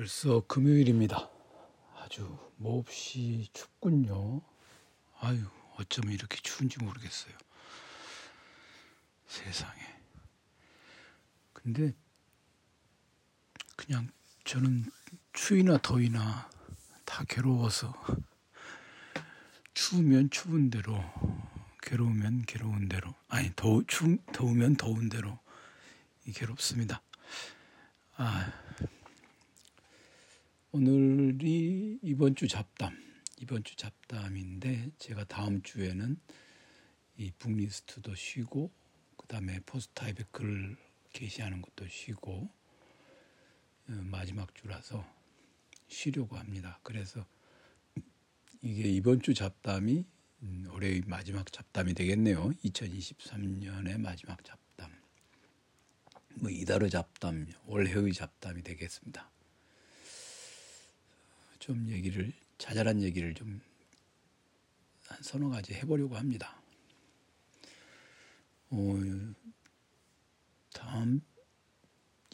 벌써 금요일입니다. 아주 몹시 춥군요. 아유, 어쩌면 이렇게 추운지 모르겠어요. 세상에. 근데 그냥 저는 추위나 더위나 다 괴로워서 추우면 추운 대로 괴로우면 괴로운 대로 아니 더 추, 더우면 더운 대로 괴롭습니다. 아 오늘이 이번 주 잡담, 이번 주 잡담인데 제가 다음 주에는 이 북리스트도 쉬고 그 다음에 포스타입에 글을 게시하는 것도 쉬고 어, 마지막 주라서 쉬려고 합니다. 그래서 이게 이번 주 잡담이 음, 올해의 마지막 잡담이 되겠네요. 2023년의 마지막 잡담. 뭐 이달의 잡담, 올해의 잡담이 되겠습니다. 좀 얘기를 자잘한 얘기를 좀 한 서너 가지 해보려고 합니다. 어, 다음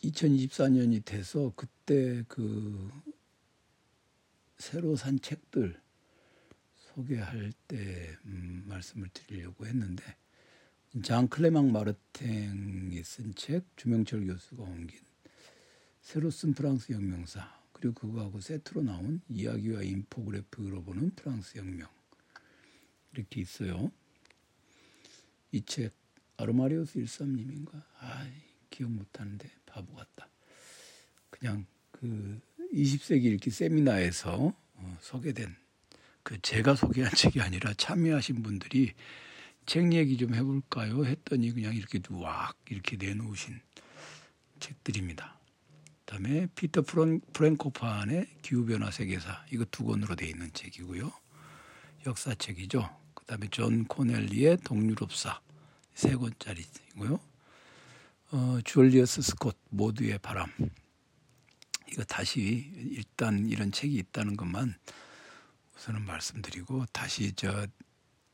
2024년이 돼서 그때 그 새로 산 책들 소개할 때 음, 말씀을 드리려고 했는데 장 클레망 마르탱이 쓴 책 주명철 교수가 옮긴 새로 쓴 프랑스 혁명사 그리고 그거하고 세트로 나온 이야기와 인포그래프로 보는 프랑스 혁명 이렇게 있어요. 이 책 아르마리오스 일삼님인가? 아 기억 못하는데 바보 같다. 그냥 그 20세기 읽기 세미나에서 어, 소개된 그 제가 소개한 책이 아니라 참여하신 분들이 책 얘기 좀 해볼까요? 했더니 그냥 이렇게 왁 이렇게 내놓으신 책들입니다. 그다음에 피터 프론, 프랭코판의 기후변화 세계사 이거 두 권으로 돼 있는 책이고요. 역사책이죠. 그다음에 존 코넬리의 동유럽사 세 권짜리고요. 어, 줄리어스 스콧 모두의 바람 이거 다시 일단 이런 책이 있다는 것만 우선은 말씀드리고 다시 저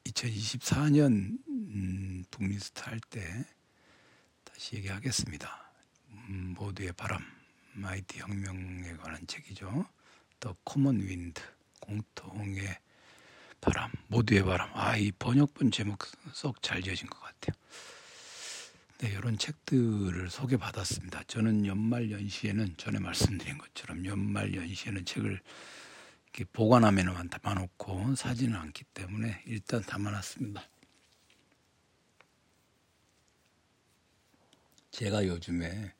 2024년 음, book list 할 때 다시 얘기하겠습니다. 음, 모두의 바람. 아이티 혁명에 관한 책이죠. The Common Wind 공통의 바람 모두의 바람 아 이 번역본 제목 썩 잘 지어진 것 같아요. 네 이런 책들을 소개받았습니다. 저는 연말 연시에는 전에 말씀드린 것처럼 연말 연시에는 책을 이렇게 보관함에만 담아놓고 사지는 않기 때문에 일단 담아놨습니다. 제가 요즘에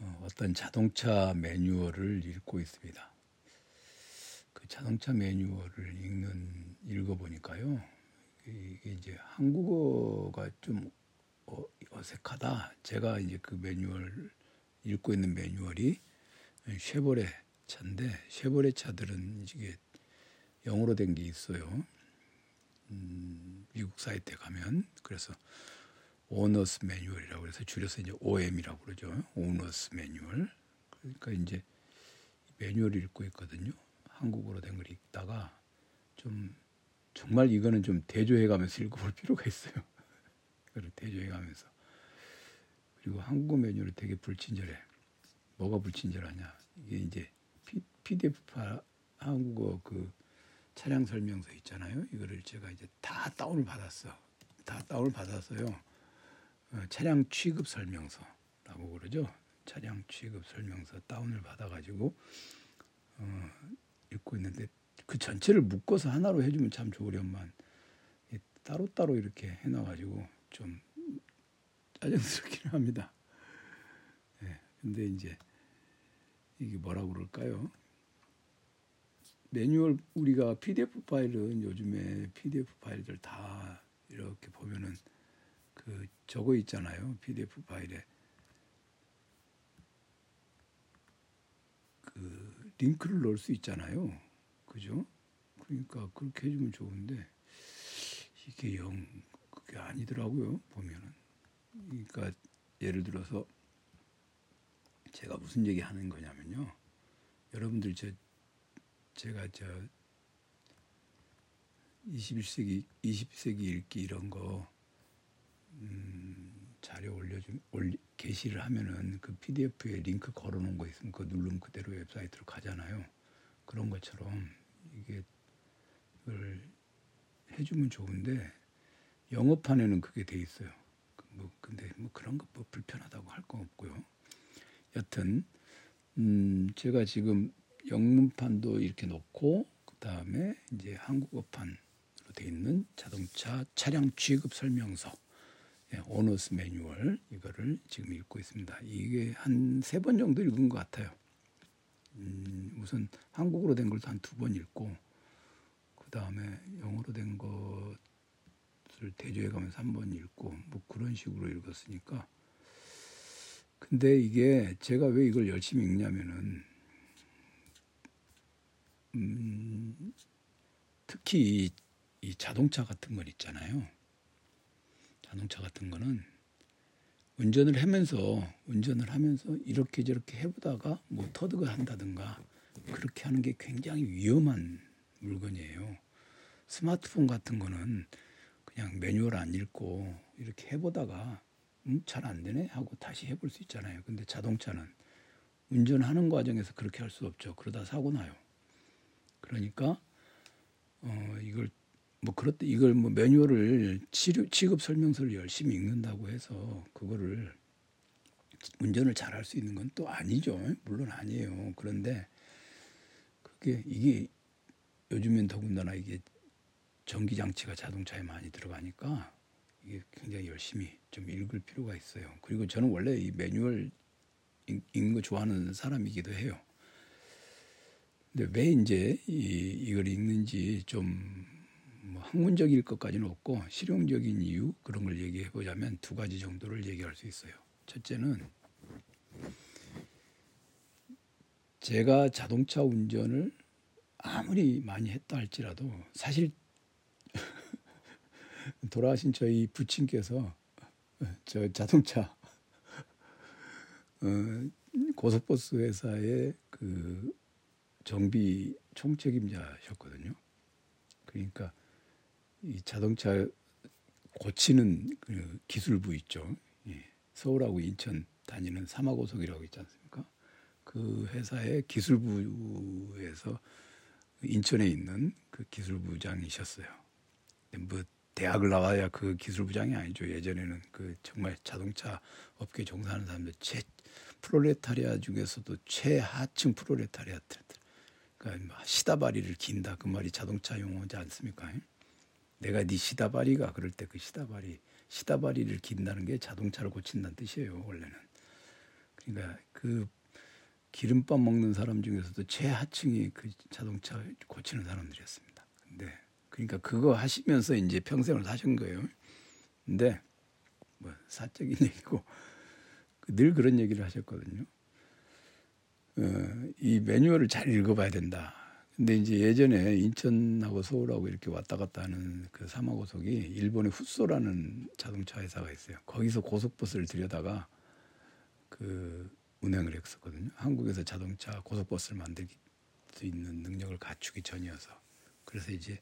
어, 어떤 자동차 매뉴얼을 읽고 있습니다. 그 자동차 매뉴얼을 읽는 읽어보니까요, 이게 이제 한국어가 좀 어, 어색하다. 제가 이제 그 매뉴얼 읽고 있는 매뉴얼이 쉐보레 차인데 쉐보레 차들은 이게 영어로 된 게 있어요. 음, 미국 사이트에 가면 그래서 오너스 매뉴얼이라고 해서 줄여서 이제 OM이라고 그러죠. 오너스 매뉴얼. 그러니까 이제 매뉴얼을 읽고 있거든요. 한국어로 된 걸 읽다가 좀 정말 이거는 좀 대조해 가면서 읽어볼 필요가 있어요. 이거를 대조해 가면서. 그리고 한국어 매뉴얼이 되게 불친절해. 뭐가 불친절하냐. 이게 이제 PDF 파 한국어 그 차량 설명서 있잖아요. 이거를 제가 이제 다 다운을 받았어. 다 다운을 받았어요. 어, 차량 취급 설명서라고 그러죠. 차량 취급 설명서 다운을 받아가지고 어, 읽고 있는데 그 전체를 묶어서 하나로 해주면 참 좋으련만 따로따로 이렇게 해놔가지고 좀 짜증스럽기는 합니다. 네, 근데 이제 이게 뭐라고 그럴까요? 매뉴얼 우리가 PDF 파일은 요즘에 PDF 파일들 다 이렇게 보면은 그 적어 있잖아요. PDF 파일에 그 링크를 넣을 수 있잖아요. 그죠? 그러니까 그렇게 해주면 좋은데 이게 영 그게 아니더라고요. 보면은 그러니까 예를 들어서 제가 무슨 얘기 하는 거냐면요. 여러분들 저 제가 저 21세기 20세기 읽기 이런 거 자료 올려주 올리 게시를 하면은 그 PDF에 링크 걸어놓은 거 있으면 그거 누르면 그대로 웹사이트로 가잖아요. 그런 것처럼 이게 이걸 해주면 좋은데 영어판에는 그게 돼 있어요. 뭐 근데 뭐 그런 거 뭐 불편하다고 할 거 없고요. 여튼 음 제가 지금 영문판도 이렇게 놓고 그 다음에 이제 한국어판으로 돼 있는 자동차 차량 취급 설명서 예, 오너스 매뉴얼 이거를 지금 읽고 있습니다. 이게 한 세 번 정도 읽은 것 같아요. 음, 우선 한국어로 된 걸도 한 두 번 읽고 그 다음에 영어로 된 것을 대조해 가면서 한 번 읽고 뭐 그런 식으로 읽었으니까 근데 이게 제가 왜 이걸 열심히 읽냐면은 음, 특히 이, 이 자동차 같은 건 있잖아요. 자동차 같은 거는 운전을 하면서 운전을 하면서 이렇게 저렇게 해보다가 뭐 터득을 한다든가 그렇게 하는 게 굉장히 위험한 물건이에요. 스마트폰 같은 거는 그냥 매뉴얼 안 읽고 이렇게 해보다가 음, 잘 안 되네 하고 다시 해볼 수 있잖아요. 근데 자동차는 운전하는 과정에서 그렇게 할 수 없죠. 그러다 사고 나요. 그러니까 어, 이걸 뭐 그렇다 이걸 뭐 매뉴얼을 치료, 취급 설명서를 열심히 읽는다고 해서 그거를 운전을 잘할 수 있는 건 또 아니죠. 물론 아니에요. 그런데 그게 이게 요즘엔 더군다나 이게 전기 장치가 자동차에 많이 들어가니까 이게 굉장히 열심히 좀 읽을 필요가 있어요. 그리고 저는 원래 이 매뉴얼 읽는 거 좋아하는 사람이기도 해요. 근데 왜 이제 이, 이걸 읽는지 좀 뭐 학문적일 것까지는 없고 실용적인 이유 그런 걸 얘기해 보자면 두 가지 정도를 얘기할 수 있어요. 첫째는 제가 자동차 운전을 아무리 많이 했다 할지라도 사실 돌아가신 저희 부친께서 저 자동차 어, 고속버스 회사의 그 정비 총책임자셨거든요. 그러니까 이 자동차 고치는 그 기술부 있죠. 예. 서울하고 인천 다니는 사마고속이라고 있지 않습니까? 그 회사의 기술부에서 인천에 있는 그 기술부장이셨어요. 뭐 대학을 나와야 그 기술부장이 아니죠. 예전에는 그 정말 자동차 업계 종사하는 사람들 최 프롤레타리아 중에서도 최하층 프롤레타리아들. 그러니까 뭐 시다바리를 긴다 그 말이 자동차 용어지 않습니까? 내가 네 시다바리가 그럴 때 그 시다바리 시다바리를 긴다는 게 자동차를 고친다는 뜻이에요 원래는. 그러니까 그 기름밥 먹는 사람 중에서도 최하층이 그 자동차 고치는 사람들이었습니다. 근데 그러니까 그거 하시면서 이제 평생을 사신 거예요. 근데 뭐 사적인 얘기고 늘 그런 얘기를 하셨거든요. 어, 이 매뉴얼을 잘 읽어봐야 된다 근데 이제 예전에 인천하고 서울하고 이렇게 왔다 갔다 하는 그 사마고속이 일본의 후소라는 자동차 회사가 있어요. 거기서 고속버스를 들여다가 그 운행을 했었거든요. 한국에서 자동차 고속버스를 만들 수 있는 능력을 갖추기 전이어서. 그래서 이제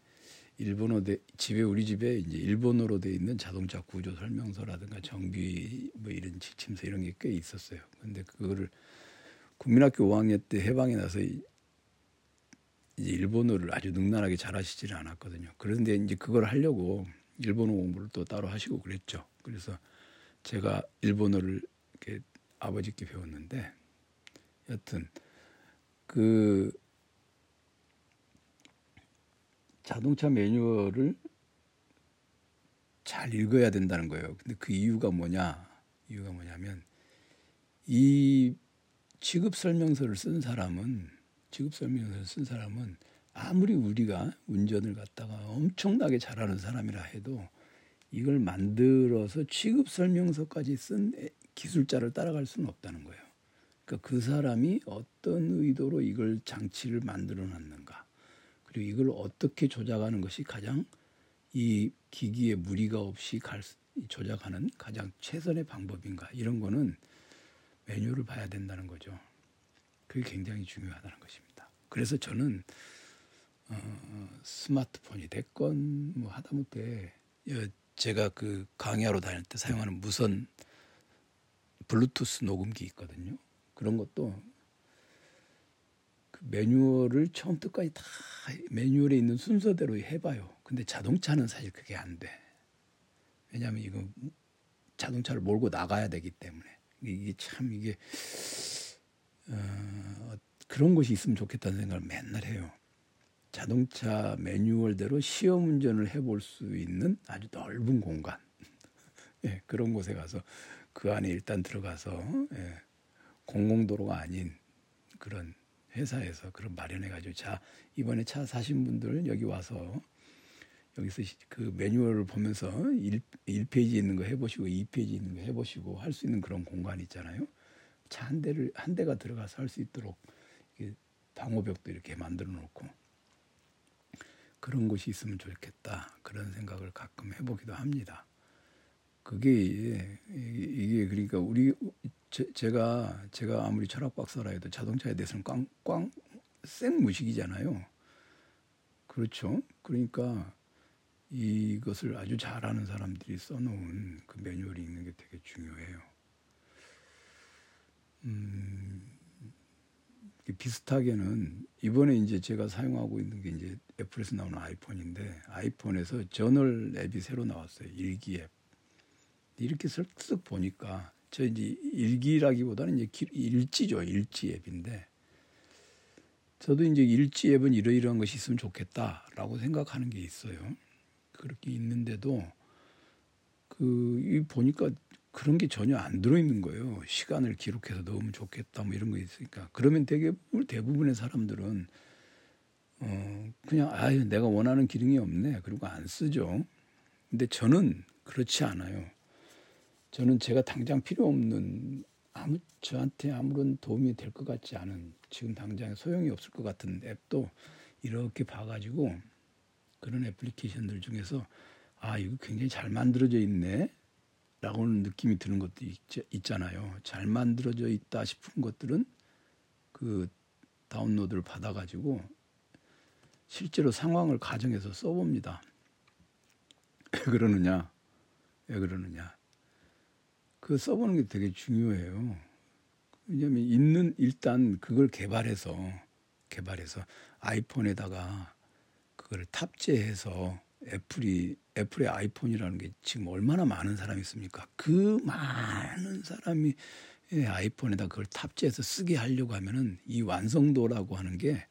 일본어 대, 집에 우리 집에 이제 일본어로 돼 있는 자동차 구조 설명서라든가 정비 뭐 이런 지침서 이런 게 꽤 있었어요. 근데 그거를 국민학교 5학년 때 해방이 나서 이제 일본어를 아주 능란하게 잘하시지는 않았거든요. 그런데 이제 그걸 하려고 일본어 공부를 또 따로 하시고 그랬죠. 그래서 제가 일본어를 이렇게 아버지께 배웠는데 여튼 그 자동차 매뉴얼을 잘 읽어야 된다는 거예요. 근데 그 이유가 뭐냐? 이유가 뭐냐면 이 취급 설명서를 쓴 사람은 직업 설명서를 쓴 사람은 아무리 우리가 운전을 갖다가 엄청나게 잘하는 사람이라 해도 이걸 만들어서 취급 설명서까지 쓴 기술자를 따라갈 수는 없다는 거예요. 그러니까 그 사람이 어떤 의도로 이걸 장치를 만들어 놨는가, 그리고 이걸 어떻게 조작하는 것이 가장 이 기기에 무리가 없이 갈, 조작하는 가장 최선의 방법인가, 이런 거는 매뉴얼을 봐야 된다는 거죠. 그게 굉장히 중요하다는 것입니다. 그래서 저는 어, 스마트폰이 됐건 뭐 하다못해 제가 그 강의하러 다닐 때 사용하는 무선 블루투스 녹음기 있거든요. 그런 것도 그 매뉴얼을 처음부터 까지 다 매뉴얼에 있는 순서대로 해봐요. 근데 자동차는 사실 그게 안 돼. 왜냐하면 이거 자동차를 몰고 나가야 되기 때문에 이게 참 이게 어, 그런 것이 있으면 좋겠다는 생각을 맨날 해요. 자동차 매뉴얼대로 시험 운전을 해볼 수 있는 아주 넓은 공간 예, 그런 곳에 가서 그 안에 일단 들어가서 예, 공공도로가 아닌 그런 회사에서 그런 마련해 가지고 자 이번에 차 사신 분들 여기 와서 여기서 그 매뉴얼을 보면서 1, 1페이지 있는 거 해보시고 2페이지 있는 거 해보시고 할 수 있는 그런 공간이 있잖아요. 차 한 대를 한 대가 들어가서 할 수 있도록 방호벽도 이렇게 만들어 놓고 그런 곳이 있으면 좋겠다 그런 생각을 가끔 해보기도 합니다. 그게 이게 그러니까 우리 제, 가 제가 아무리 철학 박사라 해도 자동차에 대해서는 꽝꽝 생 무식이잖아요. 그렇죠. 그러니까 이것을 아주 잘하는 사람들이 써놓은 그 매뉴얼이 있는 게 되게 중요해요. 음, 비슷하게는 이번에 이제 제가 사용하고 있는 게 이제 애플에서 나오는 아이폰인데 아이폰에서 저널 앱이 새로 나왔어요. 일기 앱. 이렇게 쓱쓱 보니까 저 이제 일기라기보다는 이제 일지죠. 일지 앱인데 저도 이제 일지 앱은 이러이러한 것이 있으면 좋겠다라고 생각하는 게 있어요. 그렇게 있는데도 그 보니까 그런 게 전혀 안 들어있는 거예요. 시간을 기록해서 넣으면 좋겠다 뭐 이런 거 있으니까 그러면 되게 대부분의 사람들은 어 그냥 아유 내가 원하는 기능이 없네 그리고 안 쓰죠. 근데 저는 그렇지 않아요. 저는 제가 당장 필요 없는 아무 저한테 아무런 도움이 될 것 같지 않은 지금 당장 소용이 없을 것 같은 앱도 이렇게 봐가지고 그런 애플리케이션들 중에서 아 이거 굉장히 잘 만들어져 있네 라고는 느낌이 드는 것도 있, 잖아요잘 만들어져 있다 싶은 것들은 그 다운로드를 받아가지고 실제로 상황을 가정해서 써봅니다. 왜 그러느냐? 왜 그러느냐? 그 써보는 게 되게 중요해요. 왜냐하면 있는 일단 그걸 개발해서 개발해서 아이폰에다가 그걸 탑재해서 애플이 애플의 아이폰이라는 게 지금 얼마나 많은 사람이 있습니까? 그 많은 사람이 아이폰에다 그걸 탑재해서 쓰게 하려고 하면은 이 완성도라고 하는 게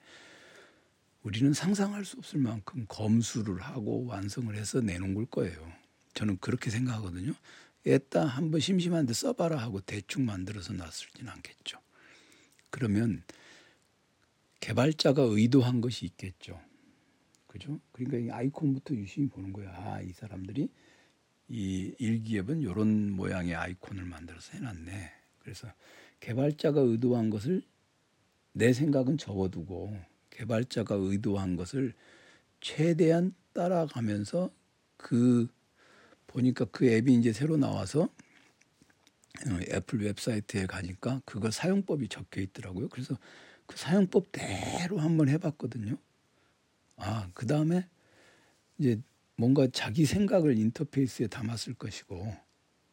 우리는 상상할 수 없을 만큼 검수를 하고 완성을 해서 내놓은 걸 거예요. 저는 그렇게 생각하거든요. 애따 한번 심심한데 써봐라 하고 대충 만들어서 놨을지는 않겠죠. 그러면 개발자가 의도한 것이 있겠죠. 그죠? 그러니까 이 아이콘부터 유심히 보는 거야. 아, 이 사람들이 이 일기앱은 이런 모양의 아이콘을 만들어서 해놨네. 그래서 개발자가 의도한 것을 내 생각은 접어두고 개발자가 의도한 것을 최대한 따라가면서 그 보니까 그 앱이 이제 새로 나와서 어, 애플 웹사이트에 가니까 그거 사용법이 적혀 있더라고요. 그래서 그 사용법대로 한번 해봤거든요. 아, 그 다음에 이제 뭔가 자기 생각을 인터페이스에 담았을 것이고,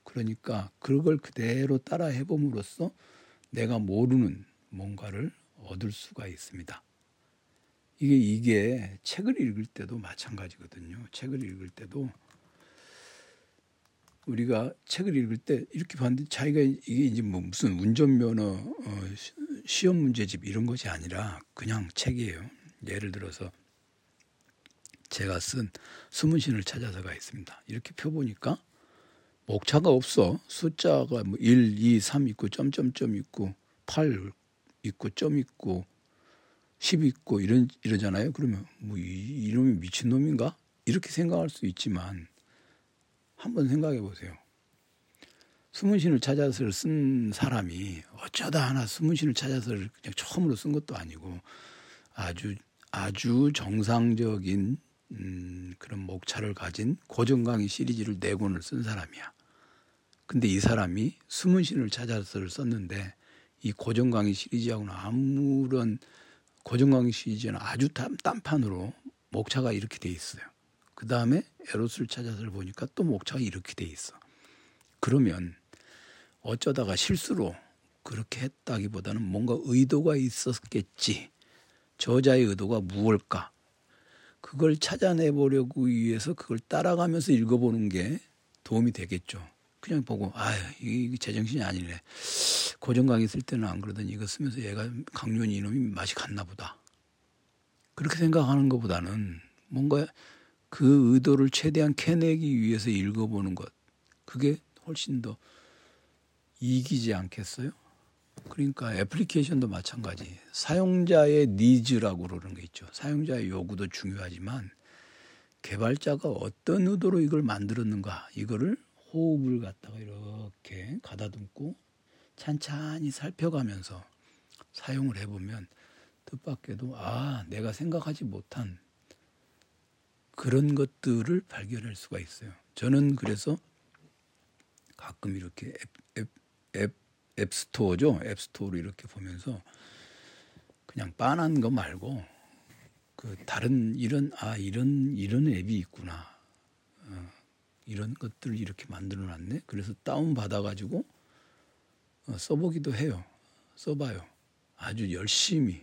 그러니까 그걸 그대로 따라 해봄으로써 내가 모르는 뭔가를 얻을 수가 있습니다. 이게 이게 책을 읽을 때도 마찬가지거든요. 책을 읽을 때도 우리가 책을 읽을 때 이렇게 봤는데 자기가 이게 이제 뭐 무슨 운전면허 어, 시험 문제집 이런 것이 아니라 그냥 책이에요. 예를 들어서 제가 쓴 수문신을 찾아서가 있습니다. 이렇게 펴보니까 목차가 없어. 숫자가 뭐 1, 2, 3 있고 점점점 있고 8 있고 점 있고 10 있고 이런 이러잖아요. 그러면 뭐 이, 이놈이 미친놈인가? 이렇게 생각할 수 있지만 한번 생각해 보세요. 수문신을 찾아서 쓴 사람이 어쩌다 하나 수문신을 찾아서 그냥 처음으로 쓴 것도 아니고 아주 아주 정상적인 음, 그런 목차를 가진 고정강의 시리즈를 네 권을 쓴 사람이야. 근데 이 사람이 수문신을 찾아서 썼는데 이 고정강의 시리즈하고는 아무런 고정강의 시리즈는 아주 딴, 딴판으로 목차가 이렇게 돼 있어요. 그 다음에 에로스를 찾아서 보니까 또 목차가 이렇게 돼 있어. 그러면 어쩌다가 실수로 그렇게 했다기보다는 뭔가 의도가 있었겠지. 저자의 의도가 무엇일까? 그걸 찾아내 보려고 위해서 그걸 따라가면서 읽어보는 게 도움이 되겠죠. 그냥 보고 아 이게 제정신이 아니네. 고정 강의 쓸 때는 안 그러더니 이거 쓰면서 얘가 강윤이 이놈이 맛이 갔나 보다. 그렇게 생각하는 것보다는 뭔가 그 의도를 최대한 캐내기 위해서 읽어보는 것. 그게 훨씬 더 이기지 않겠어요? 그러니까 애플리케이션도 마찬가지. 사용자의 니즈라고 그러는 게 있죠. 사용자의 요구도 중요하지만 개발자가 어떤 의도로 이걸 만들었는가 이거를 호흡을 갖다가 이렇게 가다듬고 찬찬히 살펴가면서 사용을 해보면 뜻밖에도 아 내가 생각하지 못한 그런 것들을 발견할 수가 있어요. 저는 그래서 가끔 이렇게 앱, 앱, 앱, 앱스토어죠. 앱스토어로 이렇게 보면서 그냥 빤한 거 말고 그 다른 이런 아 이런 이런 앱이 있구나. 어, 이런 것들을 이렇게 만들어 놨네. 그래서 다운 받아 가지고 어, 써보기도 해요. 써봐요. 아주 열심히.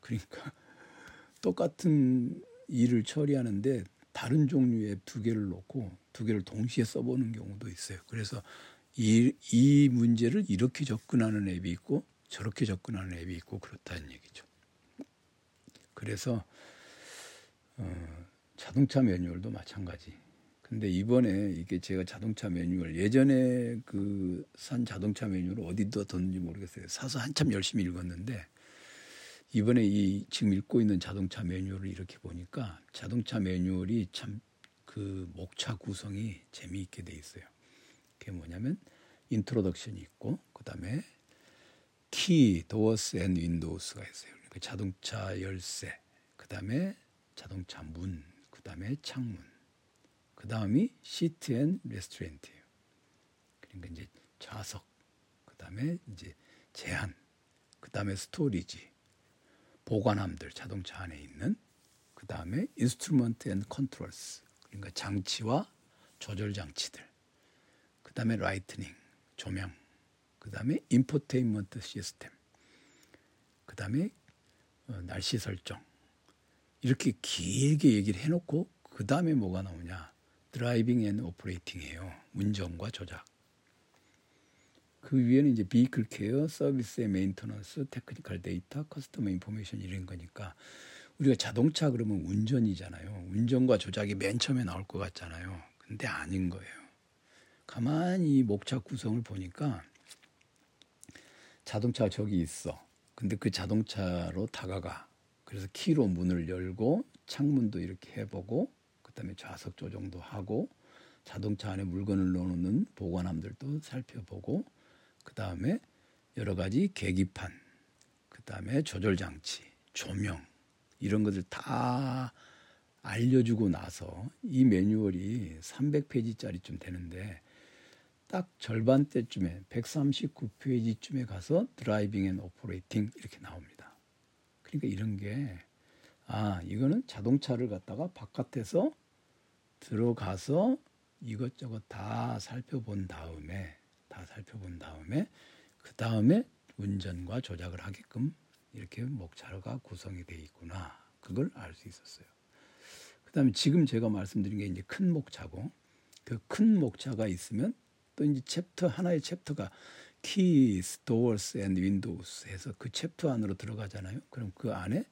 그러니까 똑같은 일을 처리하는데 다른 종류의 앱 두 개를 놓고 두 개를 동시에 써보는 경우도 있어요. 그래서 이, 이 문제를 이렇게 접근하는 앱이 있고 저렇게 접근하는 앱이 있고 그렇다는 얘기죠. 그래서 어, 자동차 매뉴얼도 마찬가지. 근데 이번에 이게 제가 자동차 매뉴얼 예전에 그 산 자동차 매뉴얼을 어디다 뒀는지 모르겠어요. 사서 한참 열심히 읽었는데 이번에 이 지금 읽고 있는 자동차 매뉴얼을 이렇게 보니까 자동차 매뉴얼이 참 그 목차 구성이 재미있게 돼 있어요. 그게 뭐냐면 introduction이 있고 그다음에 key, doors and windows가 있어요. 그러니까 자동차 열쇠, 그다음에 자동차 문, 그다음에 창문. 그다음이 seat and restraint예요. 그러니까 이제 좌석, 그다음에 이제 제한, 그다음에 storage, 보관함들 자동차 안에 있는 그 다음에 instrument and controls 그러니까 장치와 조절 장치들 그 다음에 lighting 조명 그 다음에 infotainment system 그 다음에 어, 날씨 설정 이렇게 길게 얘기를 해놓고 그 다음에 뭐가 나오냐 driving and operating이에요 운전과 조작 그 뒤에는 이제 vehicle care, service and maintenance, technical data, customer information 이런 거니까 우리가 자동차 그러면 운전이잖아요. 운전과 조작이 맨 처음에 나올 것 같잖아요. 근데 아닌 거예요. 가만히 목차 구성을 보니까 자동차가 저기 있어. 근데 그 자동차로 다가가. 그래서 키로 문을 열고 창문도 이렇게 해보고 그다음에 좌석 조정도 하고 자동차 안에 물건을 넣어놓는 보관함들도 살펴보고 그 다음에 여러 가지 계기판, 그 다음에 조절 장치, 조명 이런 것들 다 알려주고 나서 이 매뉴얼이 300페이지짜리쯤 되는데 딱 절반 때쯤에 139페이지쯤에 가서 driving and operating 이렇게 나옵니다. 그러니까 이런 게 아, 이거는 자동차를 갖다가 바깥에서 들어가서 이것저것 다 살펴본 다음에 다 살펴본 다음에 그 다음에 운전과 조작을 하게끔 이렇게 목차가 구성이 돼 있구나. 그걸 알 수 있었어요. 그다음에 지금 제가 말씀드린 게 이제 큰 목차고 그 큰 목차가 있으면 또 이제 챕터 하나의 chapter가 keys, doors and windows 해서 그 챕터 안으로 들어가잖아요. 그럼 그 안에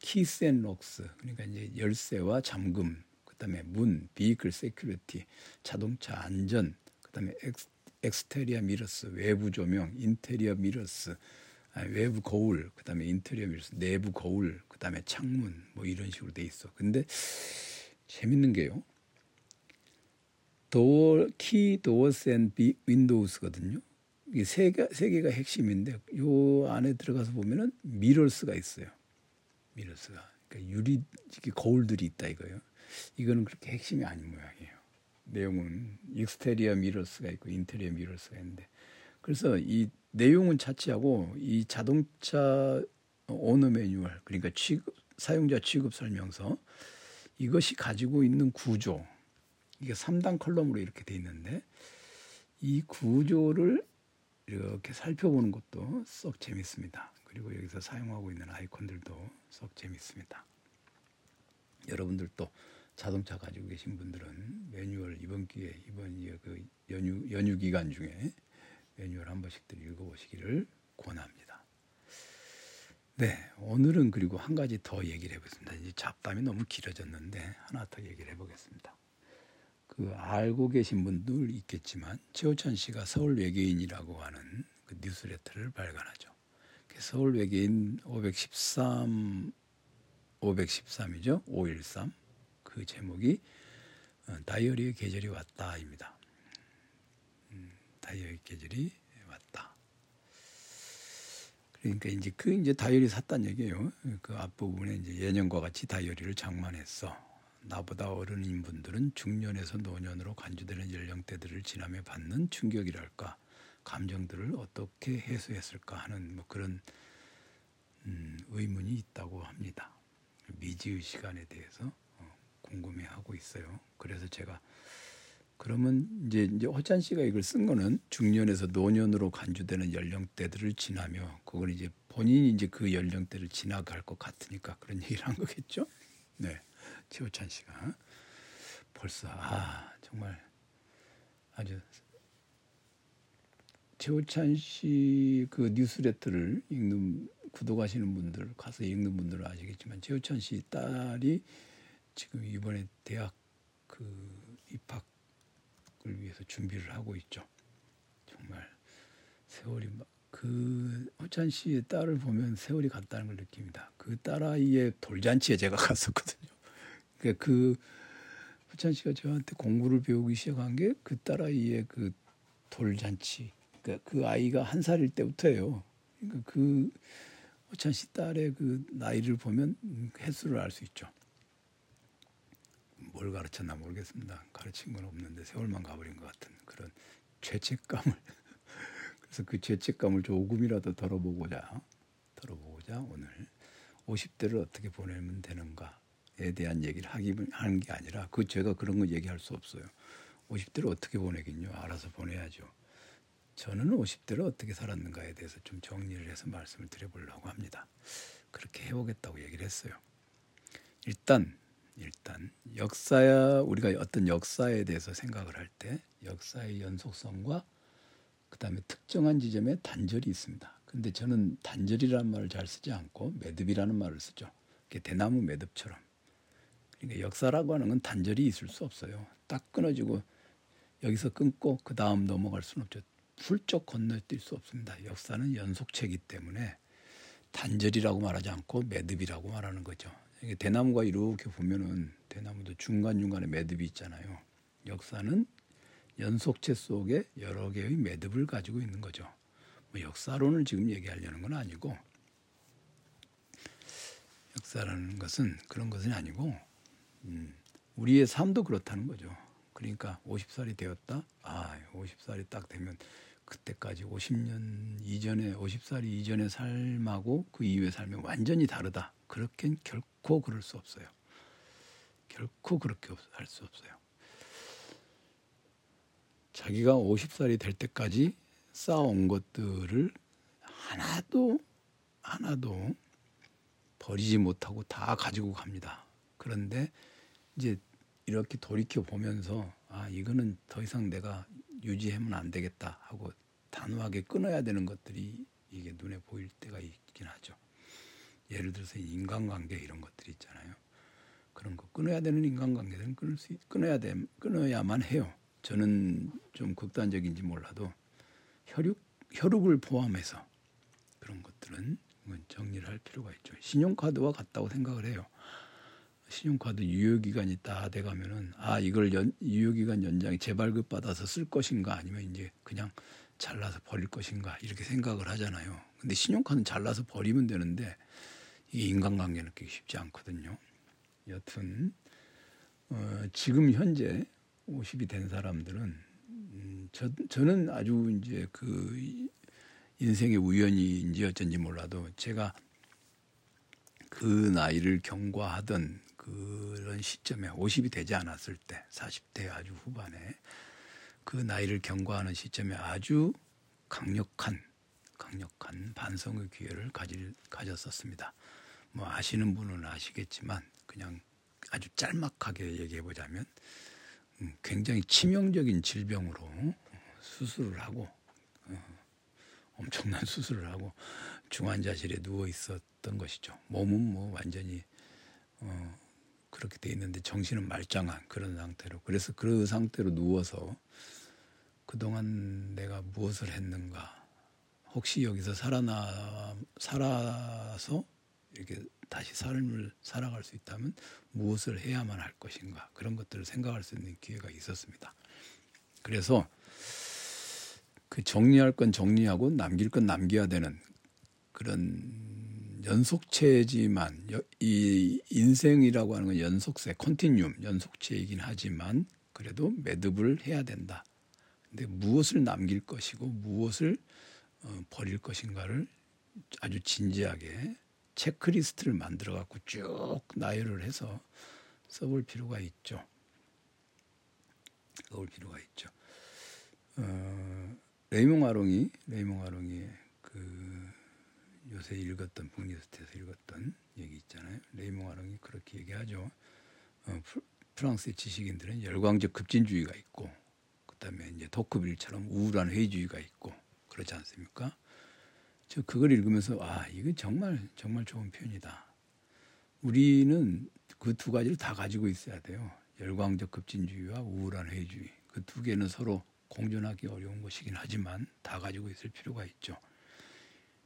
keys and locks 그러니까 이제 열쇠와 잠금, 그다음에 문, vehicle security, 자동차 안전, 그다음에 exterior mirrors, 외부 조명, interior mirrors, 아니, 외부 거울, 그다음에 interior mirrors, 내부 거울, 그다음에 창문 뭐 이런 식으로 돼 있어. 근데 재밌는 게요. door key doors and windows거든요. 이게 세, 개, 세 개가 핵심인데 요 안에 들어가서 보면은 mirrors가 있어요. mirrors가 그러니까 유리 이렇게 거울들이 있다 이거예요. 이거는 그렇게 핵심이 아닌 모양이에요. 내용은 exterior mirrors가 있고 interior mirrors가 있는데 그래서 이 내용은 차치하고 이 자동차 owner manual 그러니까 취급, 사용자 취급 설명서 이것이 가지고 있는 구조 이게 3단 column으로 이렇게 돼 있는데 이 구조를 이렇게 살펴보는 것도 썩 재밌습니다. 그리고 여기서 사용하고 있는 아이콘들도 썩 재밌습니다. 여러분들도 자동차 가지고 계신 분들은 매뉴얼 이번 기회 이번 그 연휴 연휴 기간 중에 매뉴얼 한 번씩들 읽어보시기를 권합니다. 네, 오늘은 그리고 한 가지 더 얘기를 해보겠습니다. 이제 잡담이 너무 길어졌는데 하나 더 얘기를 해보겠습니다. 그 알고 계신 분들 있겠지만 최호찬 씨가 서울 외계인이라고 하는 그 뉴스레터를 발간하죠. 그 서울 외계인 513 513이죠. 513. 그 제목이 어, 다이어리의 계절이 왔다입니다. 음, 다이어리 계절이 왔다. 그러니까 이제 그 이제 다이어리 샀단 얘기예요. 그 앞부분에 이제 예년과 같이 다이어리를 장만했어. 나보다 어른인 분들은 중년에서 노년으로 간주되는 연령대들을 지나며 받는 충격이랄까 감정들을 어떻게 해소했을까 하는 뭐 그런 음, 의문이 있다고 합니다. 미지의 시간에 대해서 어, 궁금해하고 있어요. 그래서 제가 그러면 이제 이제 허찬 씨가 이걸 쓴 거는 중년에서 노년으로 간주되는 연령대들을 지나며 그걸 이제 본인이 이제 그 연령대를 지나갈 것 같으니까 그런 얘기를 한 거겠죠. 네. 최호찬 씨가 벌써 아 정말 아주 최호찬 씨 그 뉴스레터를 읽는 구독하시는 분들 가서 읽는 분들은 아시겠지만 최호찬 씨 딸이 지금 이번에 대학 그 입학을 위해서 준비를 하고 있죠. 정말 세월이 그 호찬 씨의 딸을 보면 세월이 갔다는 걸 느낍니다. 그 딸아이의 돌잔치에 제가 갔었거든요. 그러니까 그 후찬 씨가 저한테 공부를 배우기 시작한 게 그 딸아이의 그 돌잔치. 그러니까 그 아이가 한 살일 때부터예요. 그러니까 그 호찬 씨 딸의 그 나이를 보면 횟수를 알 수 있죠. 뭘 가르쳤나 모르겠습니다. 가르친 건 없는데 세월만 가버린 것 같은 그런 죄책감을 그래서 그 죄책감을 조금이라도 덜어보고자 덜어보고자 오늘 50대를 어떻게 보내면 되는가 에 대한 얘기를 하기 하는 게 아니라 그 제가 그런 거 얘기할 수 없어요. 50대를 어떻게 보내긴요. 알아서 보내야죠. 저는 50대를 어떻게 살았는가에 대해서 좀 정리를 해서 말씀을 드려보려고 합니다. 그렇게 해보겠다고 얘기를 했어요. 일단 일단 역사야 우리가 어떤 역사에 대해서 생각을 할 때 역사의 연속성과 그다음에 특정한 지점에 단절이 있습니다. 근데 저는 단절이라는 말을 잘 쓰지 않고 매듭이라는 말을 쓰죠. 대나무 매듭처럼 그러니까 역사라고 하는 건 단절이 있을 수 없어요. 딱 끊어지고 여기서 끊고 그 다음 넘어갈 수는 없죠. 훌쩍 건너뛸 수 없습니다. 역사는 연속체이기 때문에 단절이라고 말하지 않고 매듭이라고 말하는 거죠. 이게 대나무가 이렇게 보면은 대나무도 중간 중간에 매듭이 있잖아요. 역사는 연속체 속에 여러 개의 매듭을 가지고 있는 거죠. 뭐 역사론을 지금 얘기하려는 건 아니고 역사라는 것은 그런 것은 아니고 음, 우리의 삶도 그렇다는 거죠. 그러니까 50살이 되었다. 아, 50살이 딱 되면 그때까지 50년 이전에 50살이 이전의 삶하고 그 이후의 삶이 완전히 다르다. 그렇게 결코 그럴 수 없어요. 결코 그렇게 할 수 없어요. 자기가 50살이 될 때까지 쌓아온 것들을 하나도 하나도 버리지 못하고 다 가지고 갑니다. 그런데 이제 이렇게 돌이켜 보면서 아 이거는 더 이상 내가 유지하면 안 되겠다 하고 단호하게 끊어야 되는 것들이 이게 눈에 보일 때가 있긴 하죠. 예를 들어서 인간관계 이런 것들이 있잖아요. 그런 거 끊어야 되는 인간관계들은 끊을 수 끊어야 돼 끊어야만 해요. 저는 좀 극단적인지 몰라도 혈육 혈육을 포함해서 그런 것들은 정리를 할 필요가 있죠. 신용카드와 같다고 생각을 해요. 신용카드 유효기간이 다 돼가면은 아 이걸 연, 유효기간 연장에 재발급 받아서 쓸 것인가 아니면 이제 그냥 잘라서 버릴 것인가 이렇게 생각을 하잖아요. 근데 신용카드는 잘라서 버리면 되는데 이 인간관계는 그게 쉽지 않거든요. 여튼 어, 지금 현재 50이 된 사람들은 음, 저, 저는 아주 이제 그 인생의 우연이인지 어쩐지 몰라도 제가 그 나이를 경과하던 그런 시점에 50이 되지 않았을 때 40대 아주 후반에 그 나이를 경과하는 시점에 아주 강력한 강력한 반성의 기회를 가질, 가졌었습니다. 뭐 아시는 분은 아시겠지만 그냥 아주 짤막하게 얘기해 보자면 음, 굉장히 치명적인 질병으로 수술을 하고 어, 엄청난 수술을 하고 중환자실에 누워 있었던 것이죠. 몸은 뭐 완전히 어, 그렇게 돼 있는데 정신은 말짱한 그런 상태로 그래서 그 상태로 누워서 그동안 내가 무엇을 했는가 혹시 여기서 살아나 살아서 이렇게 다시 삶을 살아갈 수 있다면 무엇을 해야만 할 것인가 그런 것들을 생각할 수 있는 기회가 있었습니다. 그래서 그 정리할 건 정리하고 남길 건 남겨야 되는 그런 연속체지만 이 인생이라고 하는 건 연속세, 컨티뉴um, 연속체이긴 하지만 그래도 매듭을 해야 된다. 근데 무엇을 남길 것이고 무엇을 어, 버릴 것인가를 아주 진지하게 체크리스트를 만들어 갖고 쭉 나열을 해서 써볼 필요가 있죠. 써볼 필요가 있죠. 어, 레이몽 아롱이 레이몽 아롱이 그 요새 읽었던 book list에서 읽었던 얘기 있잖아요. 레이몽 아롱이 그렇게 얘기하죠. 어, 프랑스의 지식인들은 열광적 급진주의가 있고 그다음에 이제 토크빌처럼 우울한 회의주의가 있고 그렇지 않습니까? 저 그걸 읽으면서 아 이건 정말 정말 좋은 표현이다. 우리는 그 두 가지를 다 가지고 있어야 돼요. 열광적 급진주의와 우울한 회의주의 그 두 개는 서로 공존하기 어려운 것이긴 하지만 다 가지고 있을 필요가 있죠.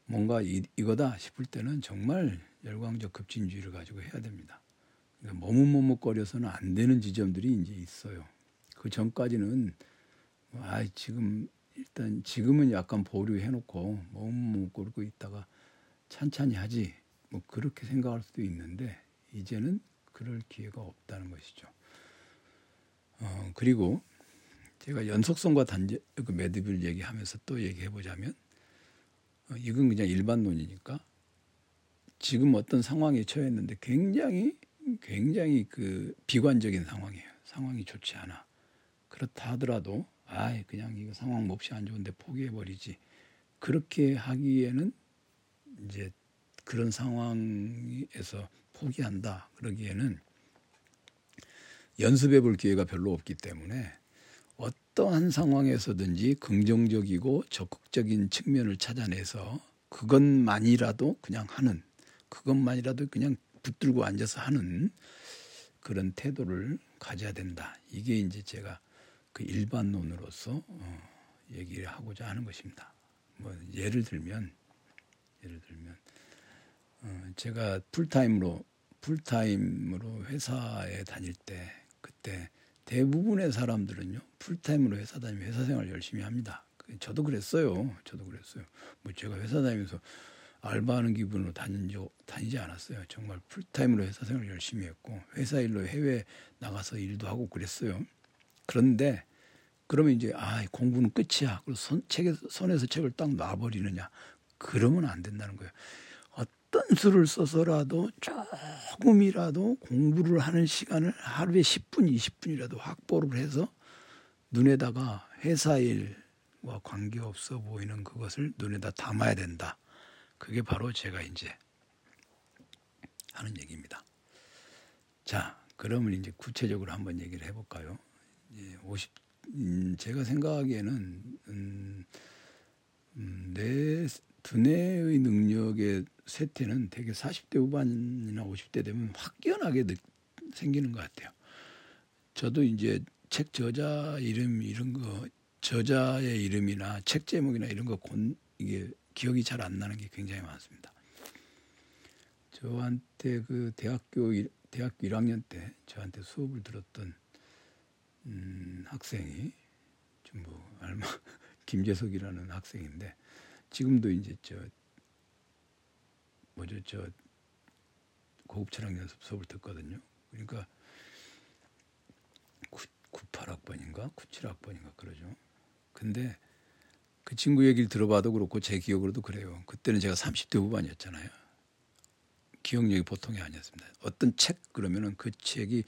뭔가 이, 이거다 싶을 때는 정말 열광적 급진주의를 가지고 해야 됩니다. 그러니까 머뭇머뭇거려서는 안 되는 지점들이 이제 있어요. 그 전까지는 아 지금 일단 지금은 약간 보류해놓고 머뭇머뭇거리고 있다가 찬찬히 하지 뭐 그렇게 생각할 수도 있는데 이제는 그럴 기회가 없다는 것이죠. 어, 그리고 제가 연속성과 단지 그 매듭을 얘기하면서 또 얘기해 보자면 어, 이건 그냥 일반론이니까 지금 어떤 상황에 처했는데 굉장히 굉장히 그 비관적인 상황이에요. 상황이 좋지 않아. 그렇다 하더라도 아 그냥 이거 상황 몹시 안 좋은데 포기해 버리지. 그렇게 하기에는 이제 그런 상황에서 포기한다 그러기에는 연습해 볼 기회가 별로 없기 때문에 어떠한 상황에서든지 긍정적이고 적극적인 측면을 찾아내서 그것만이라도 그냥 하는 그것만이라도 그냥 붙들고 앉아서 하는 그런 태도를 가져야 된다. 이게 이제 제가 그 일반론으로서 어, 얘기를 하고자 하는 것입니다. 뭐 예를 들면 예를 들면 어, 제가 풀타임으로 풀타임으로 회사에 다닐 때 그때 대부분의 사람들은요 풀타임으로 회사 다니면 회사 생활 열심히 합니다. 저도 그랬어요. 저도 그랬어요. 뭐 제가 회사 다니면서 알바하는 기분으로 다니지, 다니지 않았어요. 정말 풀타임으로 회사 생활 열심히 했고 회사 일로 해외 나가서 일도 하고 그랬어요. 그런데 그러면 이제 아 공부는 끝이야. 그래서 손, 책에 손에서 책을 딱 놔버리느냐? 그러면 안 된다는 거예요. 어떤 수를 써서라도 조금이라도 공부를 하는 시간을 하루에 10분, 20분이라도 확보를 해서 눈에다가 회사 일과 관계없어 보이는 그것을 눈에다 담아야 된다. 그게 바로 제가 이제 하는 얘기입니다. 자, 그러면 이제 구체적으로 한번 얘기를 해볼까요? 이제 50, 음, 제가 생각하기에는 음, 음, 내 두뇌의 능력의 쇠퇴는 대개 40대 후반이나 50대 되면 확연하게 생기는 것 같아요. 저도 이제 책 저자 이름 이런 거 저자의 이름이나 책 제목이나 이런 거 곤, 이게 기억이 잘 안 나는 게 굉장히 많습니다. 저한테 그 대학교 대학교 1학년 때 저한테 수업을 들었던 음, 학생이 좀 뭐 얼마 김재석이라는 학생인데 지금도 이제 저 뭐죠 저 고급 철학 연습 수업을 듣거든요. 그러니까 9, 98학번인가 97학번인가 그러죠. 근데 그 친구 얘기를 들어봐도 그렇고 제 기억으로도 그래요. 그때는 제가 30대 후반이었잖아요. 기억력이 보통이 아니었습니다. 어떤 책 그러면은 그 책이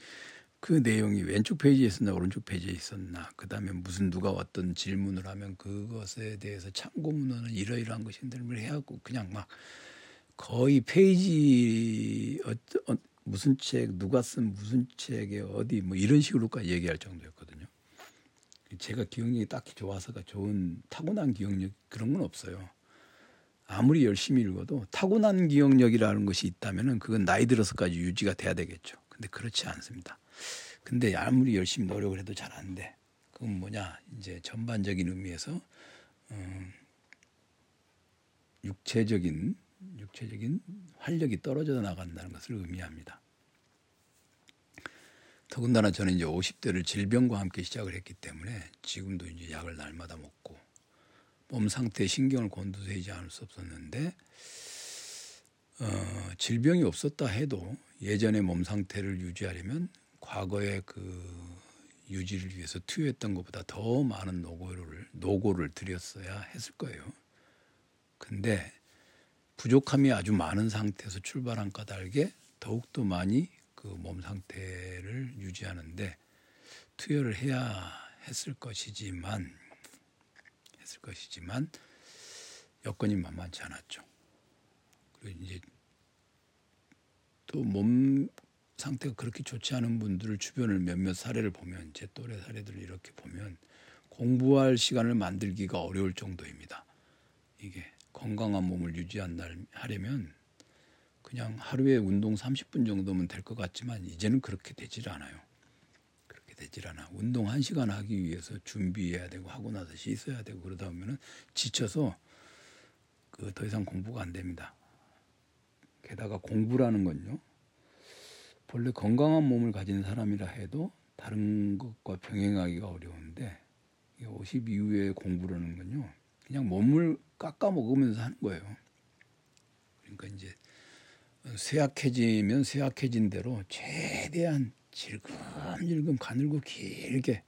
그 내용이 왼쪽 페이지에 있었나 오른쪽 페이지에 있었나 그다음에 무슨 누가 어떤 질문을 하면 그것에 대해서 참고문헌은 이러이러한 것인데 를 해갖고 그냥 막 거의 페이지 어, 어, 무슨 책 누가 쓴 무슨 책에 어디 뭐 이런 식으로까지 얘기할 정도였거든요. 제가 기억력이 딱히 좋아서가 좋은 타고난 기억력 그런 건 없어요. 아무리 열심히 읽어도 타고난 기억력이라는 것이 있다면은 그건 나이 들어서까지 유지가 돼야 되겠죠. 근데 그렇지 않습니다. 근데 아무리 열심히 노력을 해도 잘 안 돼. 그건 뭐냐? 이제 전반적인 의미에서 음, 육체적인 육체적인 활력이 떨어져 나간다는 것을 의미합니다. 더군다나 저는 이제 50대를 질병과 함께 시작을 했기 때문에 지금도 이제 약을 날마다 먹고 몸 상태에 신경을 곤두세우지 않을 수 없었는데 어, 질병이 없었다 해도 예전의 몸 상태를 유지하려면 과거의 그 유지를 위해서 투여했던 것보다 더 많은 노고를 노고를 들였어야 했을 거예요. 근데 부족함이 아주 많은 상태에서 출발한 까닭에 더욱더 많이 그 몸 상태를 유지하는데 투여를 해야 했을 것이지만 했을 것이지만 여건이 만만치 않았죠. 그리고 이제 또 몸 상태가 그렇게 좋지 않은 분들을 주변을 몇몇 사례를 보면 제 또래 사례들을 이렇게 보면 공부할 시간을 만들기가 어려울 정도입니다. 이게 건강한 몸을 유지하려면 그냥 하루에 운동 30분 정도면 될 것 같지만 이제는 그렇게 되질 않아요. 그렇게 되질 않아. 운동 1시간 하기 위해서 준비해야 되고 하고 나서 씻어야 되고 그러다 보면은 지쳐서 그 더 이상 공부가 안 됩니다. 게다가 공부라는 건요. 본래 건강한 몸을 가진 사람이라 해도 다른 것과 병행하기가 어려운데 50 이후에 공부라는 건요. 그냥 몸을 깎아 먹으면서 하는 거예요. 그러니까 이제 쇠약해지면 쇠약해진 대로 최대한 질금질금 가늘고 길게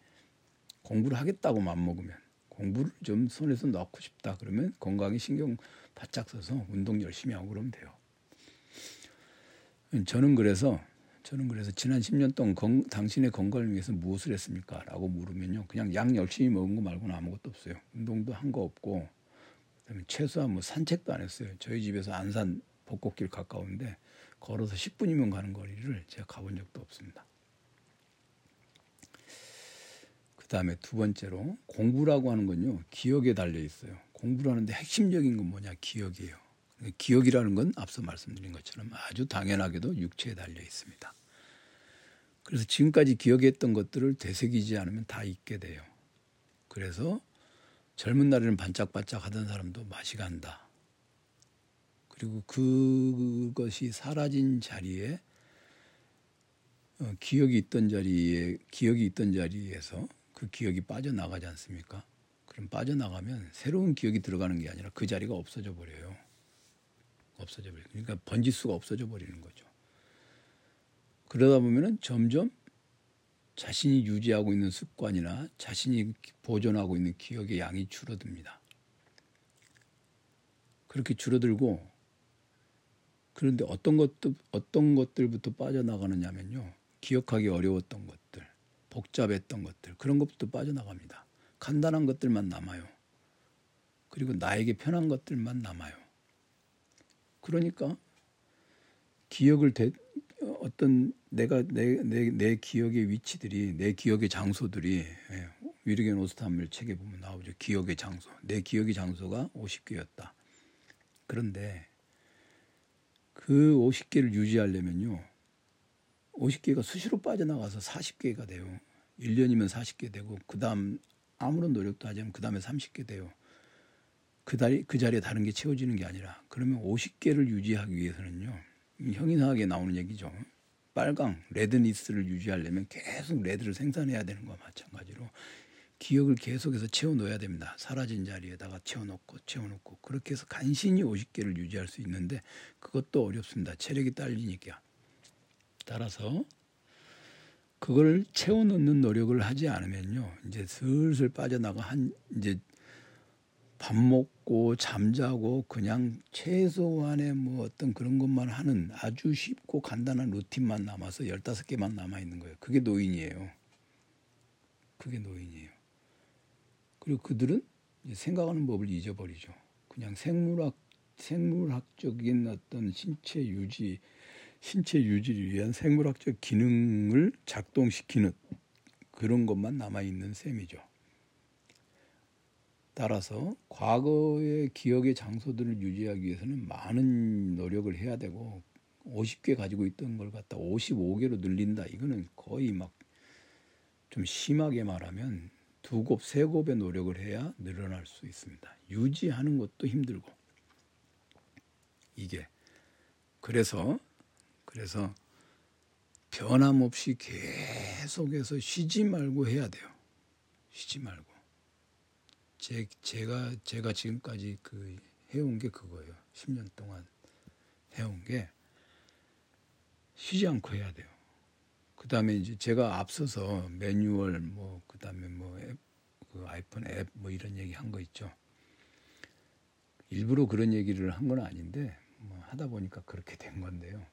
공부를 하겠다고 맘먹으면 공부를 좀 손에서 넣고 싶다 그러면 건강에 신경 바짝 써서 운동 열심히 하고 그러면 돼요. 저는 그래서 저는 그래서 지난 10년 동안 건, 당신의 건강을 위해서 무엇을 했습니까? 라고 물으면요. 그냥 약 열심히 먹은 거 말고는 아무것도 없어요. 운동도 한 거 없고 그다음에 최소한 뭐 산책도 안 했어요. 저희 집에서 안산 벚꽃길 가까운데 걸어서 10분이면 가는 거리를 제가 가본 적도 없습니다. 그 다음에 두 번째로 공부라고 하는 건요. 기억에 달려 있어요. 공부를 하는데 핵심적인 건 뭐냐? 기억이에요. 기억이라는 건 앞서 말씀드린 것처럼 아주 당연하게도 육체에 달려 있습니다. 그래서 지금까지 기억했던 것들을 되새기지 않으면 다 잊게 돼요. 그래서 젊은 날에는 반짝반짝 하던 사람도 맛이 간다. 그리고 그것이 사라진 자리에 어, 기억이 있던 자리에 기억이 있던 자리에서 그 기억이 빠져나가지 않습니까? 그럼 빠져나가면 새로운 기억이 들어가는 게 아니라 그 자리가 없어져 버려요. 없어져 버려요. 그러니까 번지 수가 없어져 버리는 거죠. 그러다 보면은 점점 자신이 유지하고 있는 습관이나 자신이 보존하고 있는 기억의 양이 줄어듭니다. 그렇게 줄어들고 그런데 어떤 것도 어떤 것들부터 빠져나가느냐면요. 기억하기 어려웠던 것들, 복잡했던 것들 그런 것부터 빠져나갑니다. 간단한 것들만 남아요. 그리고 나에게 편한 것들만 남아요. 그러니까 기억을 대, 어떤 내가 내, 내, 내 기억의 위치들이 내 기억의 장소들이 예, 위르겐 오스타밀 책에 보면 나오죠. 기억의 장소. 내 기억의 장소가 50개였다. 그런데 그 50개를 유지하려면요. 50개가 수시로 빠져나가서 40개가 돼요. 1년이면 40개 되고 그다음 아무런 노력도 하지 않으면 그다음에 30개 돼요. 그, 다리, 그 자리에 다른 게 채워지는 게 아니라 그러면 50개를 유지하기 위해서는요. 형이상하게 나오는 얘기죠. 빨강 레드니스를 유지하려면 계속 레드를 생산해야 되는 거와 마찬가지로 기억을 계속해서 채워넣어야 됩니다. 사라진 자리에다가 채워넣고 채워넣고 그렇게 해서 간신히 50개를 유지할 수 있는데 그것도 어렵습니다. 체력이 딸리니까. 따라서 그걸 채워넣는 노력을 하지 않으면요. 이제 슬슬 빠져나가 한 이제 밥 먹고 잠자고 그냥 최소한의 뭐 어떤 그런 것만 하는 아주 쉽고 간단한 루틴만 남아서 열다섯 개만 남아 있는 거예요. 그게 노인이에요. 그게 노인이에요. 그리고 그들은 생각하는 법을 잊어버리죠. 그냥 생물학 생물학적인 어떤 신체 유지 신체 유지를 위한 생물학적 기능을 작동시키는 그런 것만 남아 있는 셈이죠. 따라서 과거의 기억의 장소들을 유지하기 위해서는 많은 노력을 해야 되고 50개 가지고 있던 걸 갖다 55개로 늘린다. 이거는 거의 막 좀 심하게 말하면 두 곱, 세 곱의 노력을 해야 늘어날 수 있습니다. 유지하는 것도 힘들고. 이게. 그래서, 그래서 변함없이 계속해서 쉬지 말고 해야 돼요. 쉬지 말고. 제, 제가 제가 지금까지 그 해온 게 그거예요. 10년 동안 해온 게 쉬지 않고 해야 돼요. 그 다음에 이제 제가 앞서서 매뉴얼 뭐 그 다음에 뭐 앱, 그 아이폰 앱 뭐 이런 얘기 한 거 있죠. 일부러 그런 얘기를 한 건 아닌데 뭐 하다 보니까 그렇게 된 건데요.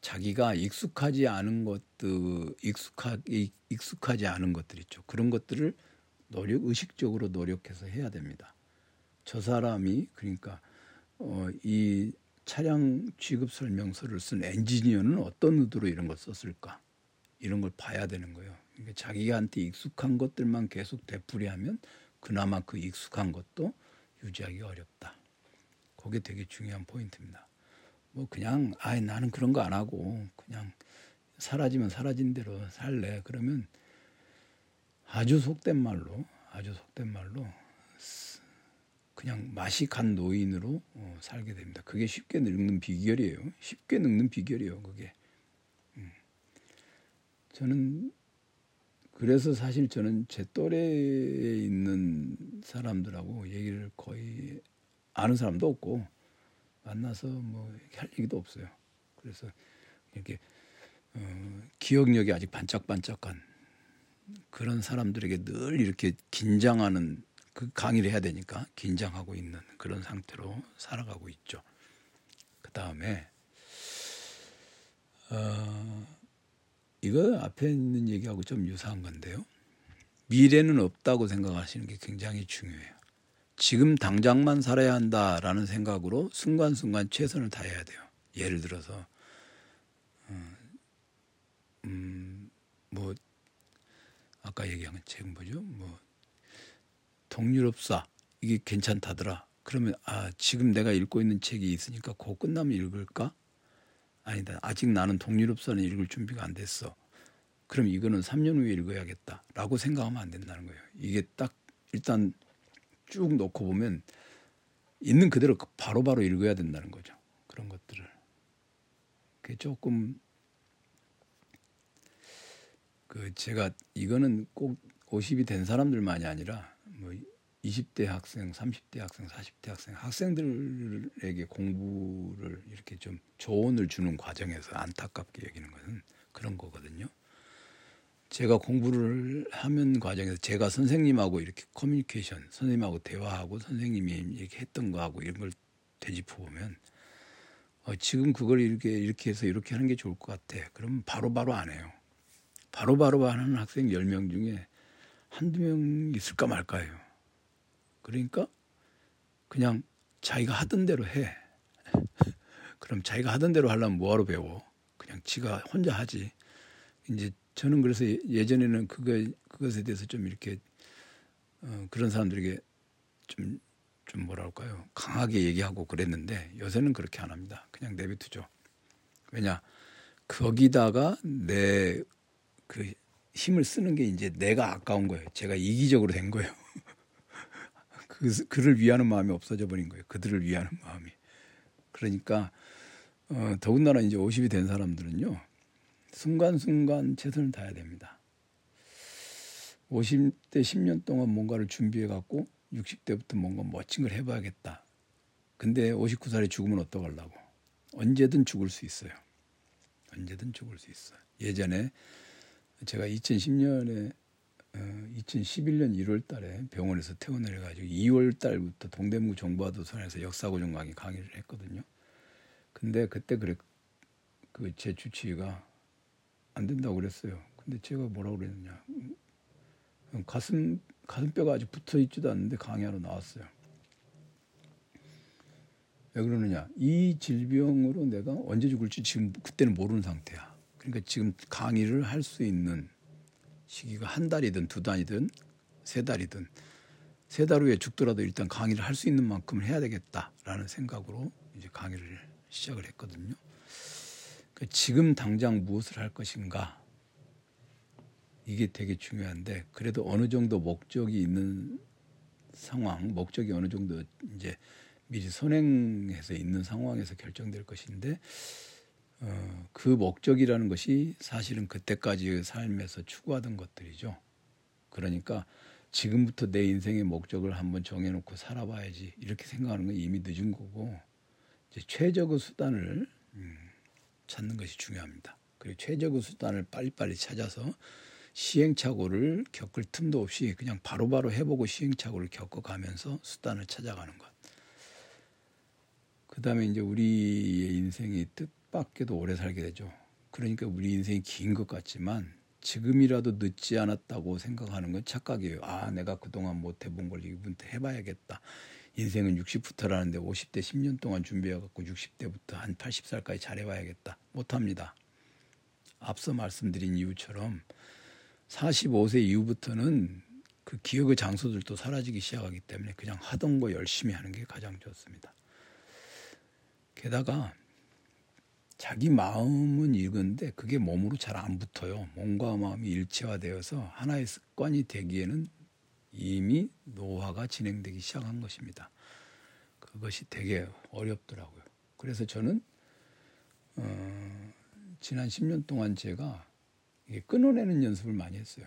자기가 익숙하지 않은 것들 익숙하 익숙하지 않은 것들 있죠. 그런 것들을 노력 의식적으로 노력해서 해야 됩니다. 저 사람이 그러니까 어, 이 차량 취급 설명서를 쓴 엔지니어는 어떤 의도로 이런 걸 썼을까 이런 걸 봐야 되는 거예요. 그러니까 자기한테 익숙한 것들만 계속 되풀이하면 그나마 그 익숙한 것도 유지하기 어렵다. 그게 되게 중요한 포인트입니다. 뭐 그냥 아 나는 그런 거 안 하고 그냥 사라지면 사라진 대로 살래 그러면 아주 속된 말로 아주 속된 말로 그냥 맛이 간 노인으로 어, 살게 됩니다. 그게 쉽게 늙는 비결이에요. 쉽게 늙는 비결이에요. 그게. 음. 저는 그래서 사실 저는 제 또래에 있는 사람들하고 얘기를 거의 아는 사람도 없고 만나서 뭐 할 얘기도 없어요. 그래서 이렇게 어, 기억력이 아직 반짝반짝한 그런 사람들에게 늘 이렇게 긴장하는 그 강의를 해야 되니까 긴장하고 있는 그런 상태로 살아가고 있죠. 그 다음에 어, 이거 앞에 있는 얘기하고 좀 유사한 건데요. 미래는 없다고 생각하시는 게 굉장히 중요해요. 지금 당장만 살아야 한다라는 생각으로 순간순간 최선을 다해야 돼요. 예를 들어서 어, 음, 뭐 아까 얘기한 책 뭐죠? 뭐 동유럽사 이게 괜찮다더라. 그러면 아 지금 내가 읽고 있는 책이 있으니까 그거 끝나면 읽을까? 아니다. 아직 나는 동유럽사는 읽을 준비가 안 됐어. 그럼 이거는 3년 후에 읽어야겠다라고 생각하면 안 된다는 거예요. 이게 딱 일단 쭉 놓고 보면 있는 그대로 바로바로 바로 읽어야 된다는 거죠. 그런 것들을. 그게 조금 그 제가 이거는 꼭 50이 된 사람들만이 아니라 뭐 20대 학생, 30대 학생, 40대 학생 학생들에게 공부를 이렇게 좀 조언을 주는 과정에서 안타깝게 여기는 것은 그런 거거든요. 제가 공부를 하면 과정에서 제가 선생님하고 이렇게 커뮤니케이션, 선생님하고 대화하고 선생님이 이렇게 했던 거하고 이런 걸 되짚어 보면 어, 지금 그걸 이렇게 이렇게 해서 이렇게 하는 게 좋을 것 같아. 그러면 바로바로 바로 안 해요. 바로바로 바로 하는 학생 10명 중에 한두 명 있을까 말까요. 그러니까 그냥 자기가 하던 대로 해. 그럼 자기가 하던 대로 하려면 뭐하러 배워? 그냥 지가 혼자 하지. 이제 저는 그래서 예전에는 그거 그것에 대해서 좀 이렇게 어, 그런 사람들에게 좀, 좀 뭐랄까요 강하게 얘기하고 그랬는데 요새는 그렇게 안 합니다. 그냥 내비두죠. 왜냐 거기다가 내 그 힘을 쓰는 게 이제 내가 아까운 거예요. 제가 이기적으로 된 거예요. 그, 그를 위하는 마음이 없어져 버린 거예요. 그들을 위하는 마음이. 그러니까 어, 더군다나 이제 50이 된 사람들은요. 순간순간 최선을 다해야 됩니다. 50대 10년 동안 뭔가를 준비해 갖고 60대부터 뭔가 멋진 걸 해봐야겠다. 근데 59살에 죽으면 어떡하려고. 언제든 죽을 수 있어요. 언제든 죽을 수 있어요. 예전에 제가 2010년에 2011년 1월 달에 병원에서 퇴원을 해가지고 2월 달부터 동대문구 정부화도선에서 역사고정 강의 강의를 했거든요. 근데 그때 그래 그제 주치의가 안 된다고 그랬어요. 근데 제가 뭐라고 그랬느냐. 가슴 가슴뼈가 아직 붙어 있지도 않는데 강의하러 나왔어요. 왜 그러느냐? 이 질병으로 내가 언제 죽을지 지금 그때는 모르는 상태야. 그러니까 지금 강의를 할 수 있는 시기가 한 달이든 두 달이든 세 달이든 세 달 후에 죽더라도 일단 강의를 할 수 있는 만큼을 해야 되겠다라는 생각으로 이제 강의를 시작을 했거든요. 그러니까 지금 당장 무엇을 할 것인가 이게 되게 중요한데 그래도 어느 정도 목적이 있는 상황, 목적이 어느 정도 이제 미리 선행해서 있는 상황에서 결정될 것인데 어, 그 목적이라는 것이 사실은 그때까지 삶에서 추구하던 것들이죠. 그러니까 지금부터 내 인생의 목적을 한번 정해놓고 살아봐야지 이렇게 생각하는 건 이미 늦은 거고 이제 최적의 수단을 음, 찾는 것이 중요합니다. 그리고 최적의 수단을 빨리빨리 찾아서 시행착오를 겪을 틈도 없이 그냥 바로바로 바로 해보고 시행착오를 겪어가면서 수단을 찾아가는 것. 그 다음에 이제 우리의 인생이 뜻 밖에도 오래 살게 되죠. 그러니까 우리 인생이 긴 것 같지만 지금이라도 늦지 않았다고 생각하는 건 착각이에요. 아, 내가 그동안 못 해본 걸 이분부터 해봐야겠다. 인생은 60부터라는데 50대 10년 동안 준비해갖고 60대부터 한 80살까지 잘해봐야겠다. 못합니다. 앞서 말씀드린 이유처럼 45세 이후부터는 그 기억의 장소들도 사라지기 시작하기 때문에 그냥 하던 거 열심히 하는 게 가장 좋습니다. 게다가 자기 마음은 읽은데 그게 몸으로 잘 안 붙어요. 몸과 마음이 일체화되어서 하나의 습관이 되기에는 이미 노화가 진행되기 시작한 것입니다. 그것이 되게 어렵더라고요. 그래서 저는 어, 지난 10년 동안 제가 끊어내는 연습을 많이 했어요.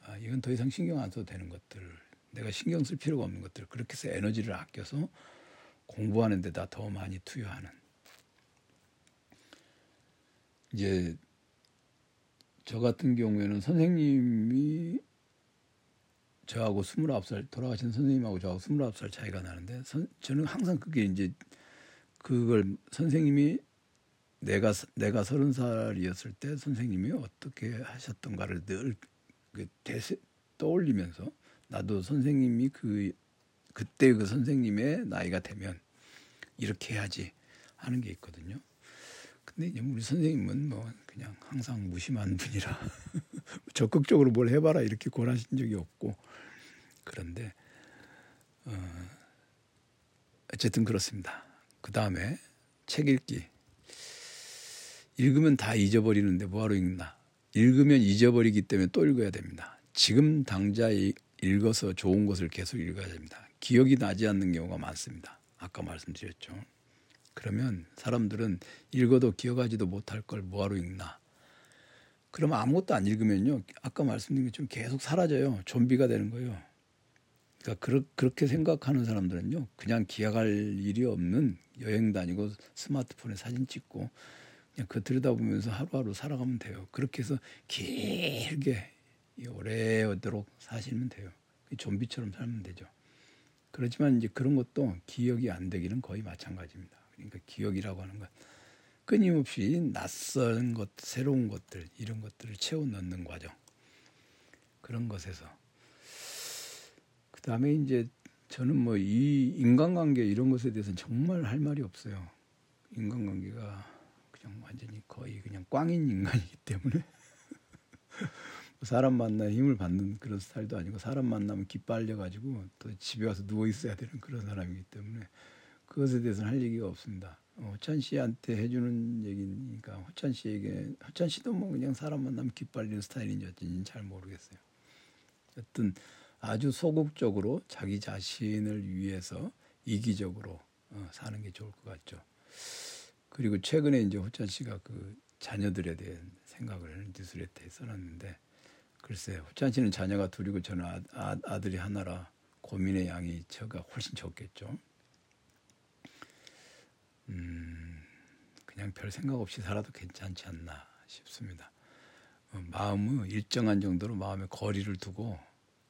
아, 이건 더 이상 신경 안 써도 되는 것들, 내가 신경 쓸 필요가 없는 것들, 그렇게 해서 에너지를 아껴서 공부하는 데다 더 많이 투여하는. 이제 저 같은 경우에는 선생님이 저하고 29살 돌아가신 선생님하고 저하고 29살 차이가 나는데 선, 저는 항상 그게 이제 그걸 선생님이 내가 내가 서른 살이었을 때 선생님이 어떻게 하셨던가를 늘그 떠올리면서 나도 선생님이 그 그때 그 선생님의 나이가 되면 이렇게 해야지 하는 게 있거든요. 근데 우리 선생님은 뭐 그냥 항상 무심한 분이라 적극적으로 뭘 해봐라 이렇게 권하신 적이 없고 그런데 어, 어쨌든 그렇습니다. 그 다음에 책 읽기 읽으면 다 잊어버리는데 뭐하러 읽나? 읽으면 잊어버리기 때문에 또 읽어야 됩니다. 지금 당장 읽어서 좋은 것을 계속 읽어야 됩니다. 기억이 나지 않는 경우가 많습니다. 아까 말씀드렸죠. 그러면 사람들은 읽어도 기억하지도 못할 걸 뭐하러 읽나? 그러면 아무것도 안 읽으면요. 아까 말씀드린 것처럼 계속 사라져요. 좀비가 되는 거예요. 그러니까 그렇게 생각하는 사람들은요. 그냥 기억할 일이 없는 여행 다니고 스마트폰에 사진 찍고 그냥 그 들여다보면서 하루하루 살아가면 돼요. 그렇게 해서 길게 오래오도록 사시면 돼요. 좀비처럼 살면 되죠. 그렇지만 이제 그런 것도 기억이 안 되기는 거의 마찬가지입니다. 그러니까 기억이라고 하는 건 끊임없이 낯선 것, 새로운 것들 이런 것들을 채워 넣는 과정. 그런 것에서. 그 다음에 이제 저는 뭐 이 인간관계 이런 것에 대해서는 정말 할 말이 없어요. 인간관계가 그냥 완전히 거의 그냥 꽝인 인간이기 때문에. 사람 만나 힘을 받는 그런 스타일도 아니고 사람 만나면 기빨려 가지고 또 집에 와서 누워 있어야 되는 그런 사람이기 때문에 그것에 대해서는 할 얘기가 없습니다. 어, 호찬 씨한테 해주는 얘기니까 호찬 씨에게 호찬 씨도 뭐 그냥 사람 만나면 기빨리는 스타일인지 어쩐지 잘 모르겠어요. 어떤 아주 소극적으로 자기 자신을 위해서 이기적으로 어, 사는 게 좋을 것 같죠. 그리고 최근에 이제 호찬 씨가 그 자녀들에 대한 생각을 뉴스레터에 써놨는데 글쎄 호찬 씨는 자녀가 둘이고 저는 아, 아, 아들이 하나라 고민의 양이 저가 훨씬 적겠죠. 음, 그냥 별 생각 없이 살아도 괜찮지 않나 싶습니다. 어, 마음을 일정한 정도로 마음의 거리를 두고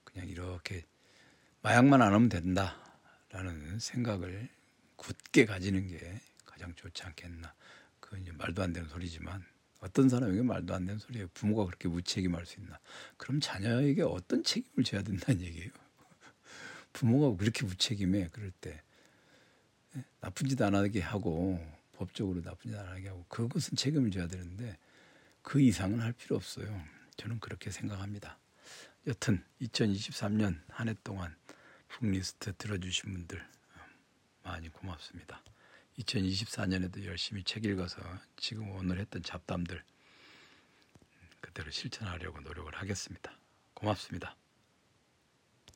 그냥 이렇게 마약만 안 하면 된다라는 생각을 굳게 가지는 게 가장 좋지 않겠나. 그 이제 말도 안 되는 소리지만 어떤 사람에게 말도 안 되는 소리예요. 부모가 그렇게 무책임할 수 있나? 그럼 자녀에게 어떤 책임을 져야 된다는 얘기예요. 부모가 그렇게 무책임해 그럴 때 예? 나쁜 짓 안 하게 하고 법적으로 나쁜 짓 안 하게 하고 그것은 책임을 져야 되는데 그 이상은 할 필요 없어요. 저는 그렇게 생각합니다. 여튼 2023년 한 해 동안 북리스트 들어주신 분들 많이 고맙습니다. 2024년에도 열심히 책 읽어서 지금 오늘 했던 잡담들 그대로 실천하려고 노력을 하겠습니다. 고맙습니다.